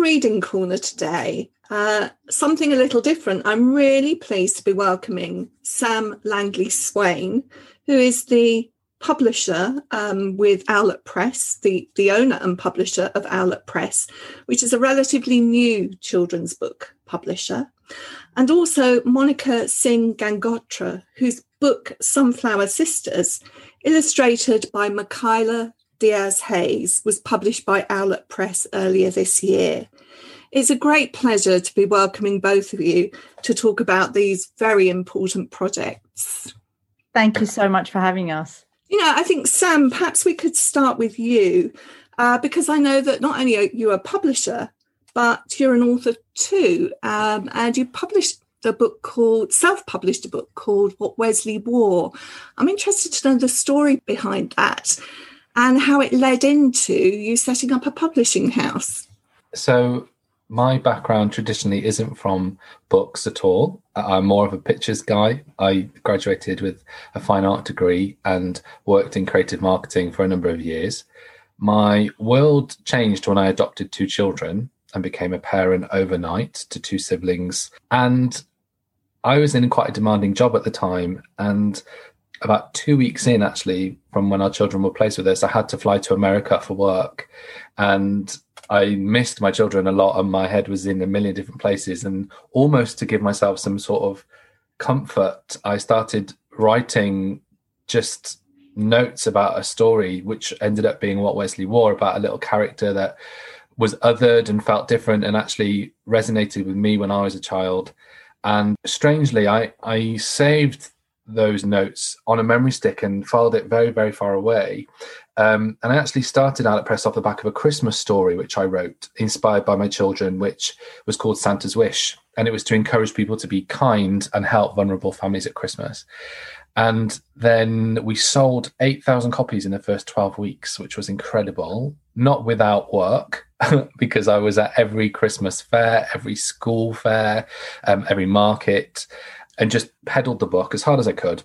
reading corner today, uh, something a little different. I'm really pleased to be welcoming Sam Langley Swain, who is the publisher um, with Owlet Press, the, the owner and publisher of Owlet Press, which is a relatively new children's book publisher. And also Monica Singh Gangotra, whose book Sunflower Sisters, illustrated by Michaela Diaz Hayes, was published by Owlet Press earlier this year. It's a great pleasure to be welcoming both of you to talk about these very important projects. Thank you so much for having us. You know, I think, Sam, perhaps we could start with you uh, because I know that not only are you a publisher, but you're an author too. Um, and you published a book called, self published a book called What Wesley Wore. I'm interested to know the story behind that and how it led into you setting up a publishing house. So, my background traditionally isn't from books at all. I'm more of a pictures guy. I graduated with a fine art degree and worked in creative marketing for a number of years. My world changed when I adopted two children and became a parent overnight to two siblings. And I was in quite a demanding job at the time. And about two weeks in, actually, from when our children were placed with us, I had to fly to America for work. And I missed my children a lot, and my head was in a million different places. And almost to give myself some sort of comfort, I started writing just notes about a story, which ended up being what Wesley wore about a little character that was othered and felt different and actually resonated with me when I was a child. And strangely, I, I saved those notes on a memory stick and filed it very, very far away. Um, and I actually started Owlet Press off the back of a Christmas story, which I wrote, inspired by my children, which was called Santa's Wish. And it was to encourage people to be kind and help vulnerable families at Christmas. And then we sold 8,000 copies in the first 12 weeks, which was incredible, not without work, because I was at every Christmas fair, every school fair, um, every market and just peddled the book as hard as I could,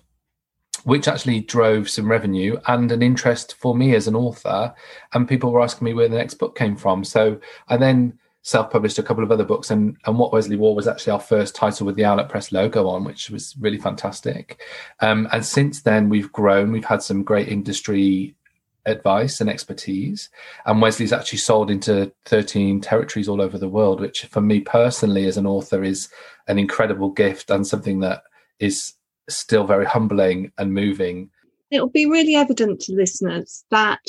which actually drove some revenue and an interest for me as an author. And people were asking me where the next book came from. So I then self-published a couple of other books and, and What Wesley Wore was actually our first title with the Owlet press logo on which was really fantastic um, and since then we've grown we've had some great industry advice and expertise. And Wesley's actually sold into 13 territories all over the world, which for me personally as an author is an incredible gift and something that is still very humbling and moving. It'll be really evident to listeners that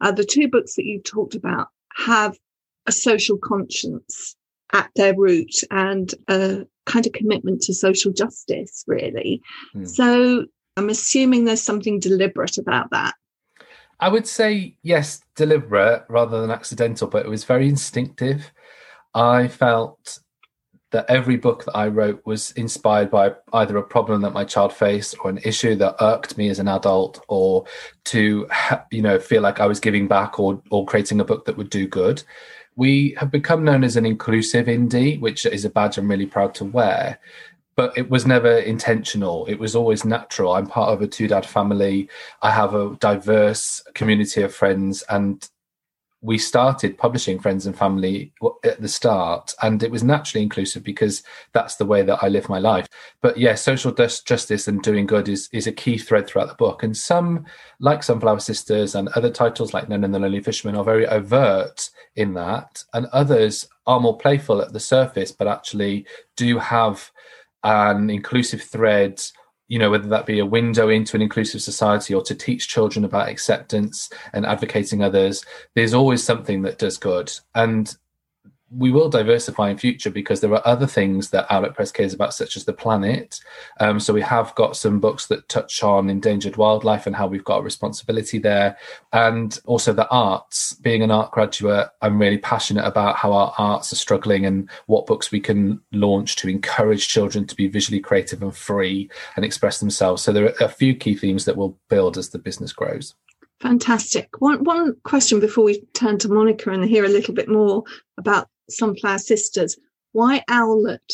uh, the two books that you talked about have a social conscience at their root and a kind of commitment to social justice, really. Mm. So I'm assuming there's something deliberate about that. I would say yes, deliberate rather than accidental, but it was very instinctive. I felt that every book that I wrote was inspired by either a problem that my child faced or an issue that irked me as an adult or to you know feel like I was giving back or or creating a book that would do good. We have become known as an inclusive indie, which is a badge I'm really proud to wear but it was never intentional. It was always natural. I'm part of a two dad family. I have a diverse community of friends, and we started publishing Friends and Family at the start, and it was naturally inclusive because that's the way that I live my life. But yeah, social justice and doing good is is a key thread throughout the book. And some, like Sunflower Sisters and other titles like Nen and the Lonely Fisherman, are very overt in that, and others are more playful at the surface, but actually do have an inclusive thread you know whether that be a window into an inclusive society or to teach children about acceptance and advocating others there's always something that does good. And we will diversify in future because there are other things that Owlet Press cares about, such as the planet. Um, so we have got some books that touch on endangered wildlife and how we've got a responsibility there, and also the arts. Being an art graduate, I'm really passionate about how our arts are struggling and what books we can launch to encourage children to be visually creative and free and express themselves. So there are a few key themes that will build as the business grows. Fantastic. One one question before we turn to Monica and hear a little bit more about Sunflower Sisters. Why Owlet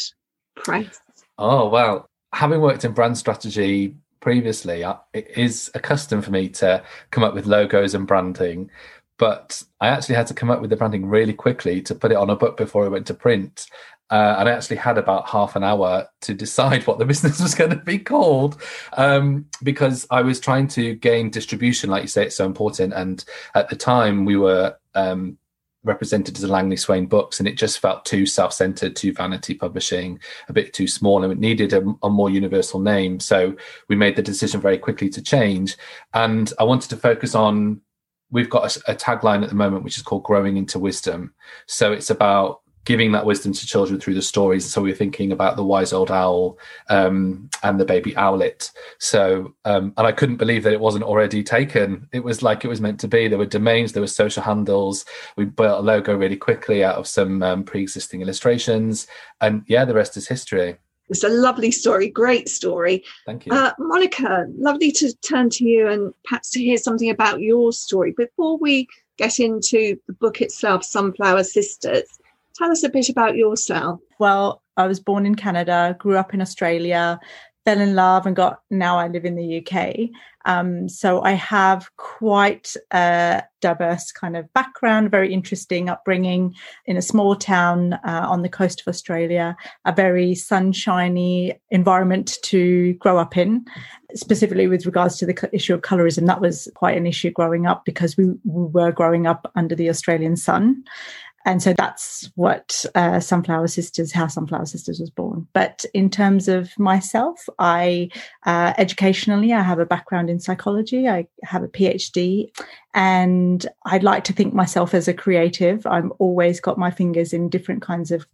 Press? Oh, well, having worked in brand strategy previously, uh, it is a custom for me to come up with logos and branding. but I actually had to come up with the branding really quickly to put it on a book before it went to print. Uh, and I actually had about half an hour to decide what the business was going to be called um, because I was trying to gain distribution. Like you say, it's so important. And at the time, we were um, represented as Langley Swain books, and it just felt too self centered, too vanity publishing, a bit too small, and it needed a, a, more universal name. So we made the decision very quickly to change. And I wanted to focus on we've got a, a tagline at the moment which is called Growing into Wisdom. So it's about giving that wisdom to children through the stories. So we are thinking about the wise old owl um, and the baby owlet. So, um, and I couldn't believe that it wasn't already taken. It was like it was meant to be. There were domains, there were social handles. We built a logo really quickly out of some um, pre-existing illustrations, and yeah, the rest is history. It's a lovely story, great story. Thank you. Uh, Monica, lovely to turn to you and perhaps to hear something about your story. Before we get into the book itself, Sunflower Sisters, Tell us a bit about yourself. Well, I was born in Canada, grew up in Australia, fell in love, and got now I live in the UK. Um, so I have quite a diverse kind of background, very interesting upbringing in a small town uh, on the coast of Australia, a very sunshiny environment to grow up in. Specifically with regards to the issue of colorism, that was quite an issue growing up because we, we were growing up under the Australian sun and so that's what uh, Sunflower Sisters, how Sunflower Sisters was born. But in terms of myself, I uh, educationally, I have a background in psychology. I have a PhD, and I'd like to think myself as a creative. I've always got my fingers in different kinds of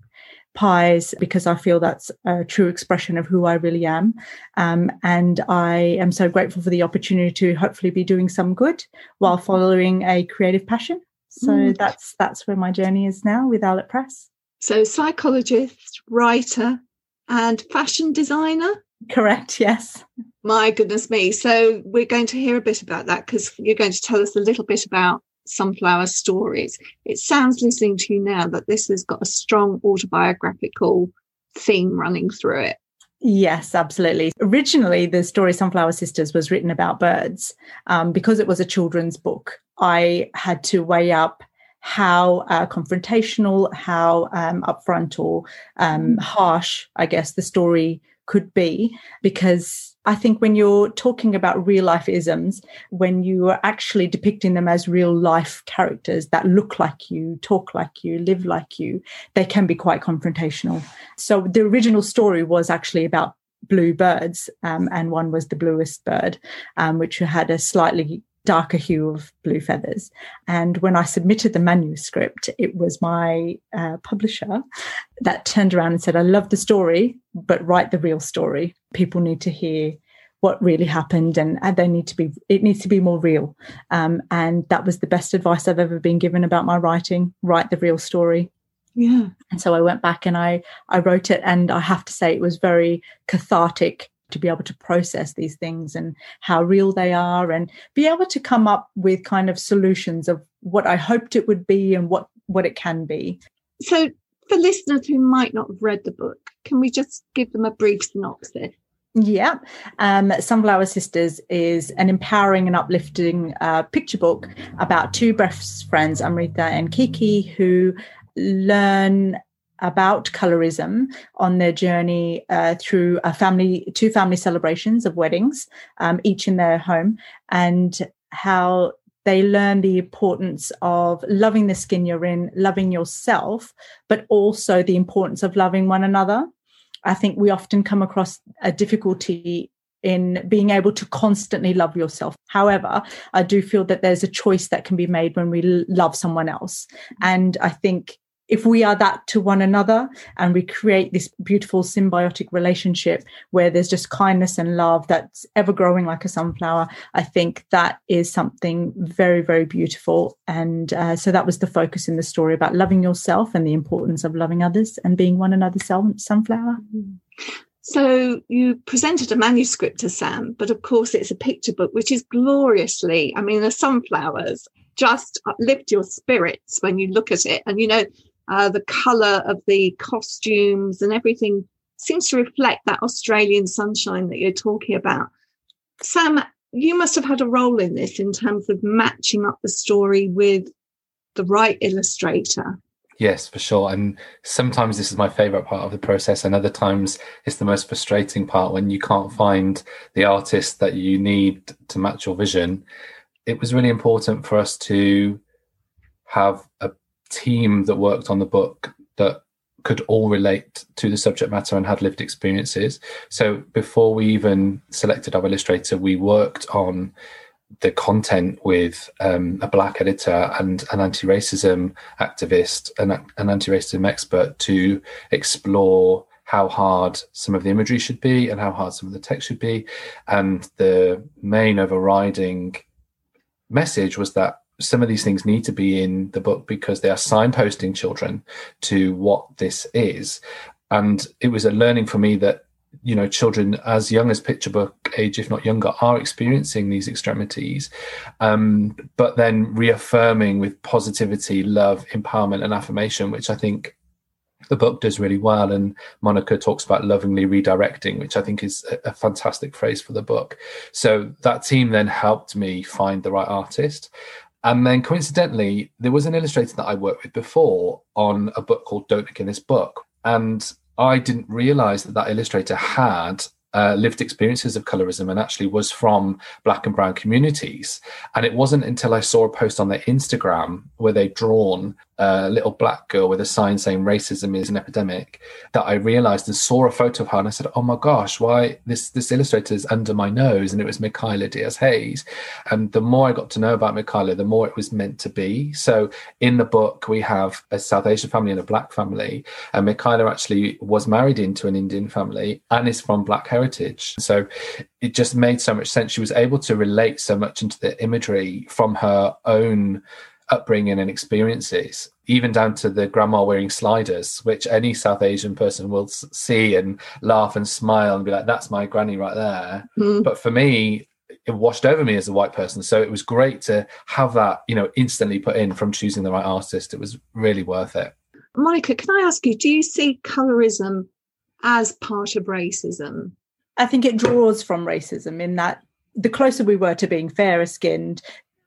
pies because I feel that's a true expression of who I really am. Um, and I am so grateful for the opportunity to hopefully be doing some good while following a creative passion. So mm. that's that's where my journey is now with Owlet Press. So psychologist, writer, and fashion designer. Correct. Yes. My goodness me. So we're going to hear a bit about that because you're going to tell us a little bit about sunflower stories. It sounds listening to you now that this has got a strong autobiographical theme running through it. Yes, absolutely. Originally, the story Sunflower Sisters was written about birds um, because it was a children's book. I had to weigh up how uh, confrontational, how um, upfront or um, mm. harsh, I guess, the story could be. Because I think when you're talking about real life isms, when you are actually depicting them as real life characters that look like you, talk like you, live like you, they can be quite confrontational. So the original story was actually about blue birds, um, and one was the bluest bird, um, which had a slightly darker hue of blue feathers. And when I submitted the manuscript, it was my uh, publisher that turned around and said, I love the story, but write the real story. People need to hear what really happened and, and they need to be it needs to be more real um, and that was the best advice i've ever been given about my writing write the real story yeah and so i went back and i i wrote it and i have to say it was very cathartic to be able to process these things and how real they are and be able to come up with kind of solutions of what I hoped it would be and what what it can be. So for listeners who might not have read the book, can we just give them a brief synopsis? Yeah. Um, Sunflower Sisters is an empowering and uplifting uh, picture book about two best friends, Amrita and Kiki, who learn about colorism on their journey uh, through a family, two family celebrations of weddings, um, each in their home, and how they learn the importance of loving the skin you're in, loving yourself, but also the importance of loving one another. I think we often come across a difficulty in being able to constantly love yourself. However, I do feel that there's a choice that can be made when we love someone else. And I think if we are that to one another and we create this beautiful symbiotic relationship where there's just kindness and love that's ever growing like a sunflower, I think that is something very, very beautiful. And uh, so that was the focus in the story about loving yourself and the importance of loving others and being one another's sunflower. So you presented a manuscript to Sam, but of course it's a picture book, which is gloriously, I mean, the sunflowers just uplift your spirits when you look at it. And you know, uh, the colour of the costumes and everything seems to reflect that Australian sunshine that you're talking about. Sam, you must have had a role in this in terms of matching up the story with the right illustrator. Yes, for sure. And sometimes this is my favorite part of the process, and other times it's the most frustrating part when you can't find the artist that you need to match your vision. It was really important for us to have a team that worked on the book that could all relate to the subject matter and had lived experiences. So before we even selected our illustrator, we worked on the content with um, a black editor and an anti-racism activist and an anti-racism expert to explore how hard some of the imagery should be and how hard some of the text should be and the main overriding message was that some of these things need to be in the book because they are signposting children to what this is. And it was a learning for me that, you know, children as young as picture book age, if not younger, are experiencing these extremities. Um, but then reaffirming with positivity, love, empowerment, and affirmation, which I think the book does really well. And Monica talks about lovingly redirecting, which I think is a, a, fantastic phrase for the book. So that team then helped me find the right artist. And then coincidentally, there was an illustrator that I worked with before on a book called Don't Look in This Book. And I didn't realize that that illustrator had uh, lived experiences of colorism and actually was from black and brown communities. And it wasn't until I saw a post on their Instagram where they'd drawn a little black girl with a sign saying racism is an epidemic that I realized and saw a photo of her and I said, Oh my gosh, why this this illustrator is under my nose? And it was Michaela Diaz Hayes. And the more I got to know about Michaela, the more it was meant to be. So in the book, we have a South Asian family and a black family. And Michaela actually was married into an Indian family and is from black heritage. So it just made so much sense. She was able to relate so much into the imagery from her own upbringing and experiences, even down to the grandma wearing sliders, which any South Asian person will see and laugh and smile and be like, that's my granny right there. Mm. But for me, it washed over me as a white person. So it was great to have that, you know, instantly put in from choosing the right artist. It was really worth it. Monica, can I ask you, do you see colorism as part of racism? I think it draws from racism in that the closer we were to being fairer skinned,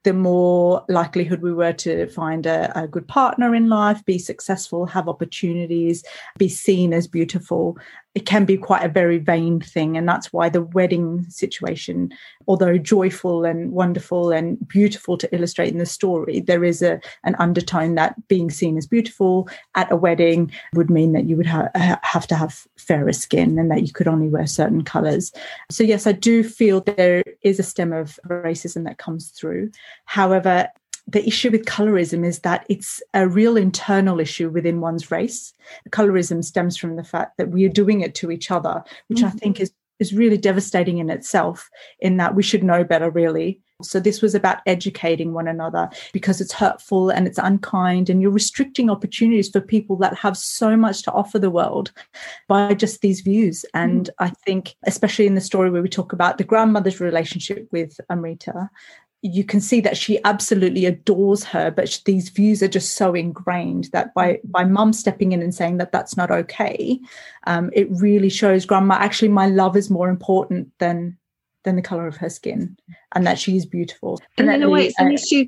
the more likelihood we were to find a, a, good partner in life, be successful, have opportunities, be seen as beautiful it can be quite a very vain thing. And that's why the wedding situation, although joyful and wonderful and beautiful to illustrate in the story, there is a, an undertone that being seen as beautiful at a wedding would mean that you would ha- have to have fairer skin and that you could only wear certain colors. So, yes, I do feel there is a stem of racism that comes through. However, the issue with colorism is that it's a real internal issue within one's race. Colorism stems from the fact that we are doing it to each other, which mm-hmm. I think is is really devastating in itself in that we should know better really so this was about educating one another because it's hurtful and it's unkind and you're restricting opportunities for people that have so much to offer the world by just these views and mm. i think especially in the story where we talk about the grandmother's relationship with amrita you can see that she absolutely adores her but these views are just so ingrained that by by mum stepping in and saying that that's not okay um, it really shows grandma actually my love is more important than than the color of her skin and that she is beautiful. And, in a way it's uh, an issue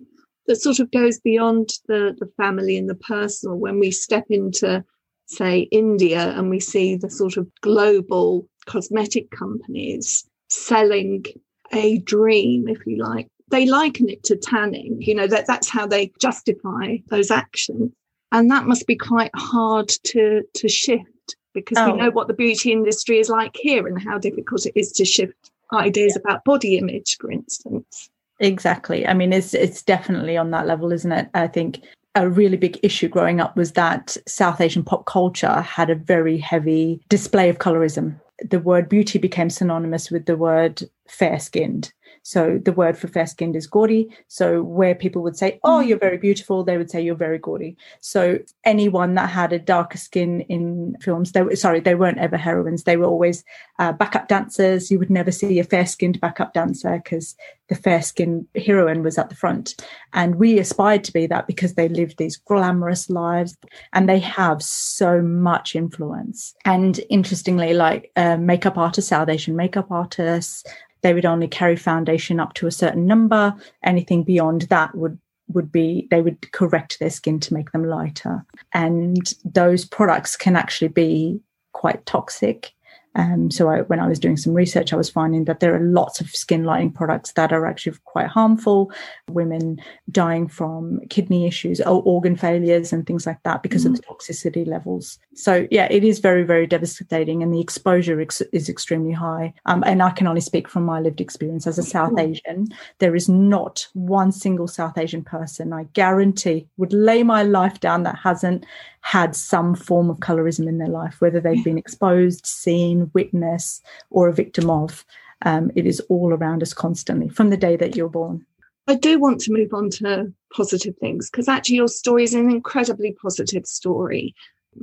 that sort of goes beyond the the family and the personal. When we step into say india and we see the sort of global cosmetic companies selling a dream if you like they liken it to tanning you know that that's how they justify those actions and that must be quite hard to to shift because oh. we know what the beauty industry is like here and how difficult it is to shift ideas yeah. about body image for instance exactly i mean it's it's definitely on that level isn't it i think a really big issue growing up was that South Asian pop culture had a very heavy display of colorism. The word beauty became synonymous with the word fair skinned. So the word for fair skinned is gori. So where people would say, Oh, you're very beautiful, they would say you're very gori. So anyone that had a darker skin in films, they were sorry, they weren't ever heroines. They were always uh, backup dancers. You would never see a fair skinned backup dancer because the fair skinned heroine was at the front. And we aspired to be that because they lived these glamorous lives and they have so much influence. And interestingly, like uh, makeup artists, South Asian makeup artists, they would only carry foundation up to a certain number. Anything beyond that would would be they would correct their skin to make them lighter and those products can actually be quite toxic um, so I, when I was doing some research, I was finding that there are lots of skin lightening products that are actually quite harmful. Women dying from kidney issues or organ failures and things like that because mm-hmm. of the toxicity levels. So yeah, it is very, very devastating and the exposure ex- is extremely high. Um, and I can only speak from my lived experience as a South Asian. There is not one single South Asian person I guarantee would lay my life down that hasn't had some form of colorism in their life, whether they've been exposed, seen, witnessed, or a victim of. Um, it is all around us constantly from the day that you're born. I do want to move on to positive things because actually your story is an incredibly positive story.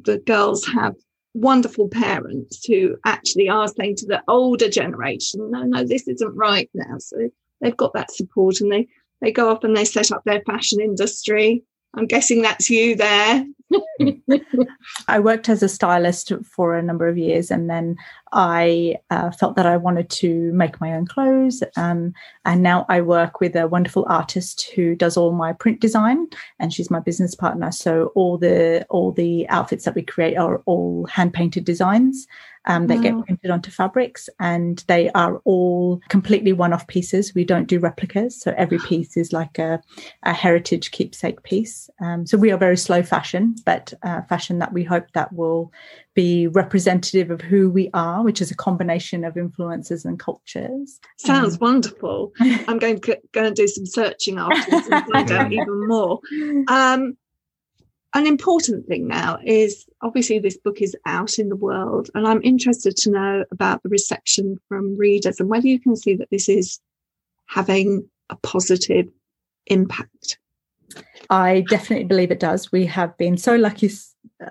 The girls have wonderful parents who actually are saying to the older generation, no, no, this isn't right now. So they've got that support and they, they go off and they set up their fashion industry. I'm guessing that's you there. I worked as a stylist for a number of years and then I uh, felt that I wanted to make my own clothes. Um, and now I work with a wonderful artist who does all my print design and she's my business partner. So all the, all the outfits that we create are all hand painted designs um, that wow. get printed onto fabrics and they are all completely one-off pieces. We don't do replicas so every piece is like a, a heritage keepsake piece. Um, so we are very slow fashion but uh, fashion that we hope that will be representative of who we are which is a combination of influences and cultures. Sounds um, wonderful. I'm going to go and do some searching afterwards and find out even more. Um, an important thing now is obviously this book is out in the world, and I'm interested to know about the reception from readers and whether you can see that this is having a positive impact. I definitely believe it does. We have been so lucky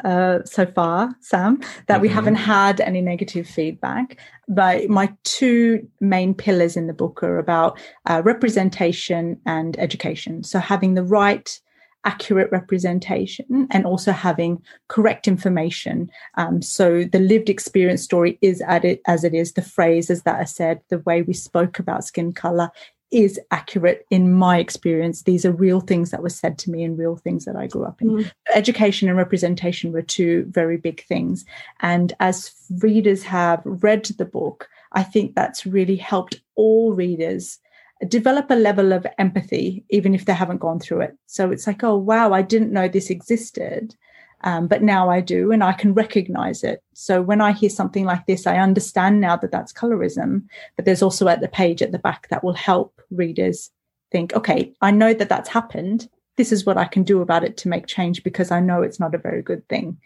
uh, so far, Sam, that mm-hmm. we haven't had any negative feedback. But my two main pillars in the book are about uh, representation and education. So having the right accurate representation and also having correct information. Um, so the lived experience story is at it as it is. The phrases that are said, the way we spoke about skin color is accurate in my experience. These are real things that were said to me and real things that I grew up in. Mm. Education and representation were two very big things. And as readers have read the book, I think that's really helped all readers develop a level of empathy, even if they haven't gone through it. So it's like, oh, wow, I didn't know this existed. Um, but now I do, and I can recognize it. So when I hear something like this, I understand now that that's colorism. But there's also at the page at the back that will help readers think, okay, I know that that's happened. This is what I can do about it to make change because I know it's not a very good thing.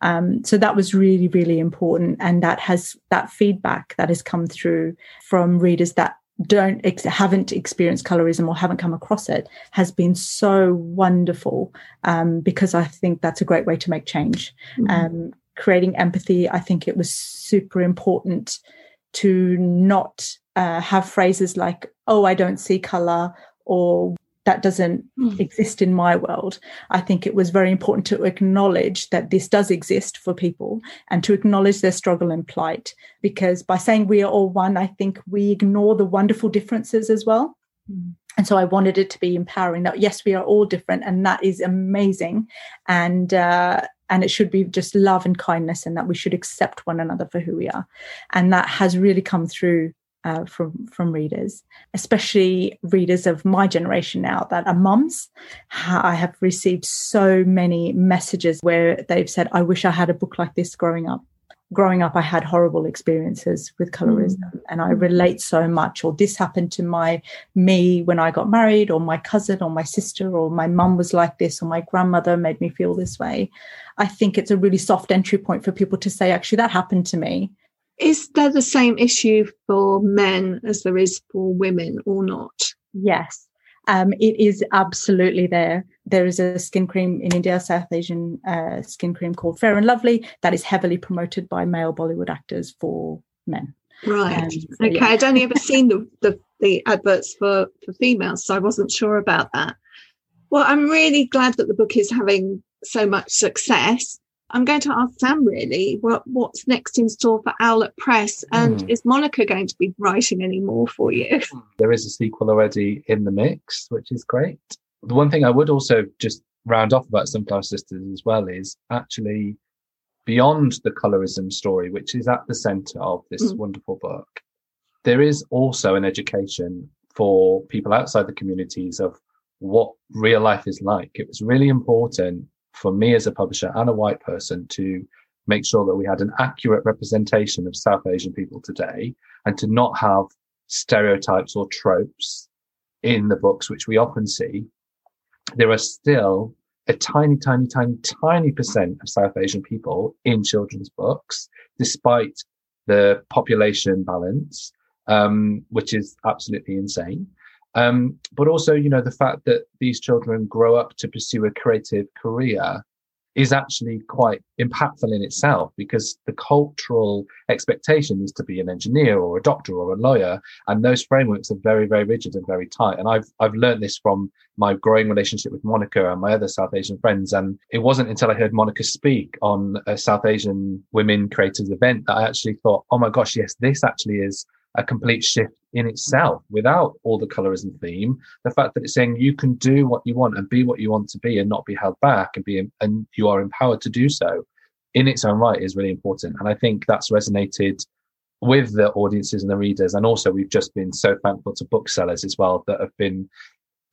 Um, so that was really, really important, and that has that feedback that has come through from readers that don't ex- haven't experienced colorism or haven't come across it has been so wonderful um, because I think that's a great way to make change. Mm-hmm. Um, creating empathy, I think it was super important to not uh, have phrases like "Oh, I don't see color" or that doesn't mm. exist in my world. I think it was very important to acknowledge that this does exist for people and to acknowledge their struggle and plight. Because by saying we are all one, I think we ignore the wonderful differences as well. Mm. And so I wanted it to be empowering that yes, we are all different, and that is amazing, and uh, and it should be just love and kindness, and that we should accept one another for who we are, and that has really come through uh, from from readers, especially readers of my generation now that are mums. I have received so many messages where they've said, "I wish I had a book like this growing up." Growing up, I had horrible experiences with colorism, mm. and I relate so much. Or this happened to my me when I got married, or my cousin, or my sister, or my mum was like this, or my grandmother made me feel this way. I think it's a really soft entry point for people to say, "Actually, that happened to me." Is there the same issue for men as there is for women or not? Yes, um, it is absolutely there. There is a skin cream in India, South Asian uh, skin cream called Fair and Lovely that is heavily promoted by male Bollywood actors for men. Right. Um, so, okay. Yeah. I'd only ever seen the, the, the adverts for, for females, so I wasn't sure about that. Well, I'm really glad that the book is having so much success. I'm going to ask Sam really what what's next in store for Owlet Press, and mm. is Monica going to be writing any more for you? There is a sequel already in the mix, which is great. The one thing I would also just round off about Sunflower Sisters as well is actually beyond the colorism story, which is at the center of this mm. wonderful book. There is also an education for people outside the communities of what real life is like. It was really important for me as a publisher and a white person to make sure that we had an accurate representation of South Asian people today and to not have stereotypes or tropes in the books, which we often see. There are still a tiny, tiny, tiny, tiny percent of South Asian people in children's books, despite the population balance, um, which is absolutely insane. Um, but also, you know, the fact that these children grow up to pursue a creative career is actually quite impactful in itself because the cultural expectation is to be an engineer or a doctor or a lawyer. And those frameworks are very, very rigid and very tight. And I've, I've learned this from my growing relationship with Monica and my other South Asian friends. And it wasn't until I heard Monica speak on a South Asian women creators event that I actually thought, oh my gosh, yes, this actually is a complete shift in itself without all the colorism theme. The fact that it's saying you can do what you want and be what you want to be and not be held back and be, and you are empowered to do so in its own right is really important. And I think that's resonated with the audiences and the readers. And also we've just been so thankful to booksellers as well that have been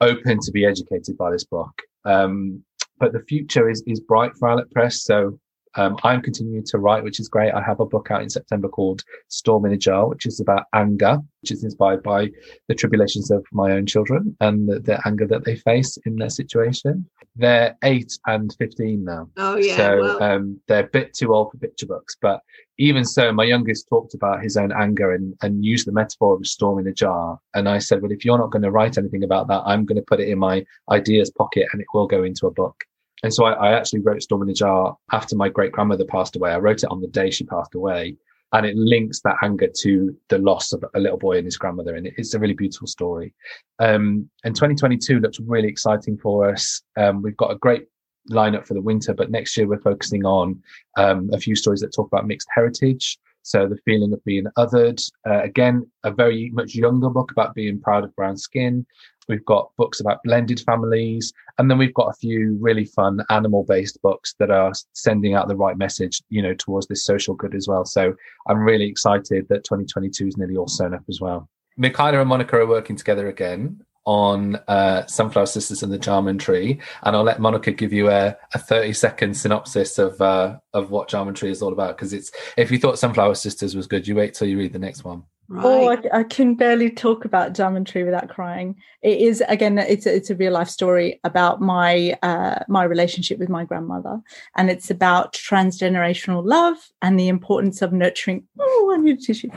open to be educated by this book. Um, but the future is, is bright for Owlet Press. So um, I'm continuing to write, which is great. I have a book out in September called Storm in a Jar, which is about anger, which is inspired by the tribulations of my own children and the, the anger that they face in their situation. They're eight and 15 now. Oh, yeah. So well. um, they're a bit too old for picture books. But even so, my youngest talked about his own anger and, and used the metaphor of a storm in a jar. And I said, well, if you're not going to write anything about that, I'm going to put it in my ideas pocket and it will go into a book. And so I, I actually wrote Storm in a Jar after my great grandmother passed away. I wrote it on the day she passed away. And it links that anger to the loss of a little boy and his grandmother. And it's a really beautiful story. Um, and 2022 looks really exciting for us. Um, we've got a great lineup for the winter, but next year we're focusing on um, a few stories that talk about mixed heritage. So the feeling of being othered. Uh, again, a very much younger book about being proud of brown skin. We've got books about blended families, and then we've got a few really fun animal based books that are sending out the right message, you know, towards this social good as well. So I'm really excited that 2022 is nearly all sewn up as well. Michaela and Monica are working together again on uh, Sunflower Sisters and the Jamun Tree, and I'll let Monica give you a, a 30 second synopsis of uh, of what Jamun Tree is all about. Because it's if you thought Sunflower Sisters was good, you wait till you read the next one. Right. Oh, I, I, can barely talk about Tree without crying. It is again, it's a, it's a real life story about my uh, my relationship with my grandmother, and it's about transgenerational love and the importance of nurturing. Oh, I need a tissue.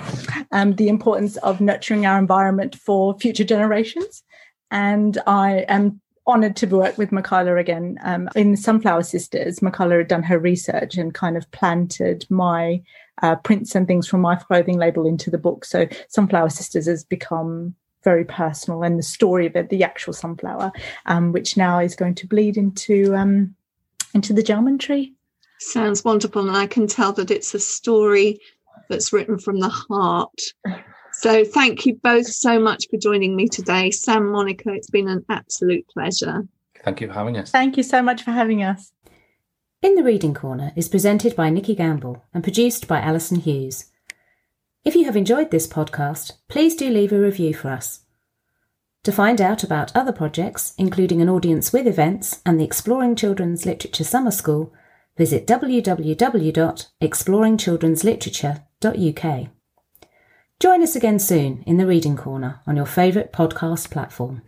Um, the importance of nurturing our environment for future generations, and I am honored to work with Michaela again. Um, in Sunflower Sisters, Michaela had done her research and kind of planted my uh, prints and things from my clothing label into the book. So Sunflower Sisters has become very personal and the story of it, the actual sunflower, um, which now is going to bleed into um, into the Jamun tree. Sounds wonderful, and I can tell that it's a story that's written from the heart. So thank you both so much for joining me today. Sam, Monica, it's been an absolute pleasure. Thank you for having us. Thank you so much for having us. In the Reading Corner is presented by Nikki Gamble and produced by Alison Hughes. If you have enjoyed this podcast, please do leave a review for us. To find out about other projects, including an audience with events and the Exploring Children's Literature Summer School, visit www.exploringchildren'sliterature.uk. Join us again soon in the Reading Corner on your favourite podcast platform.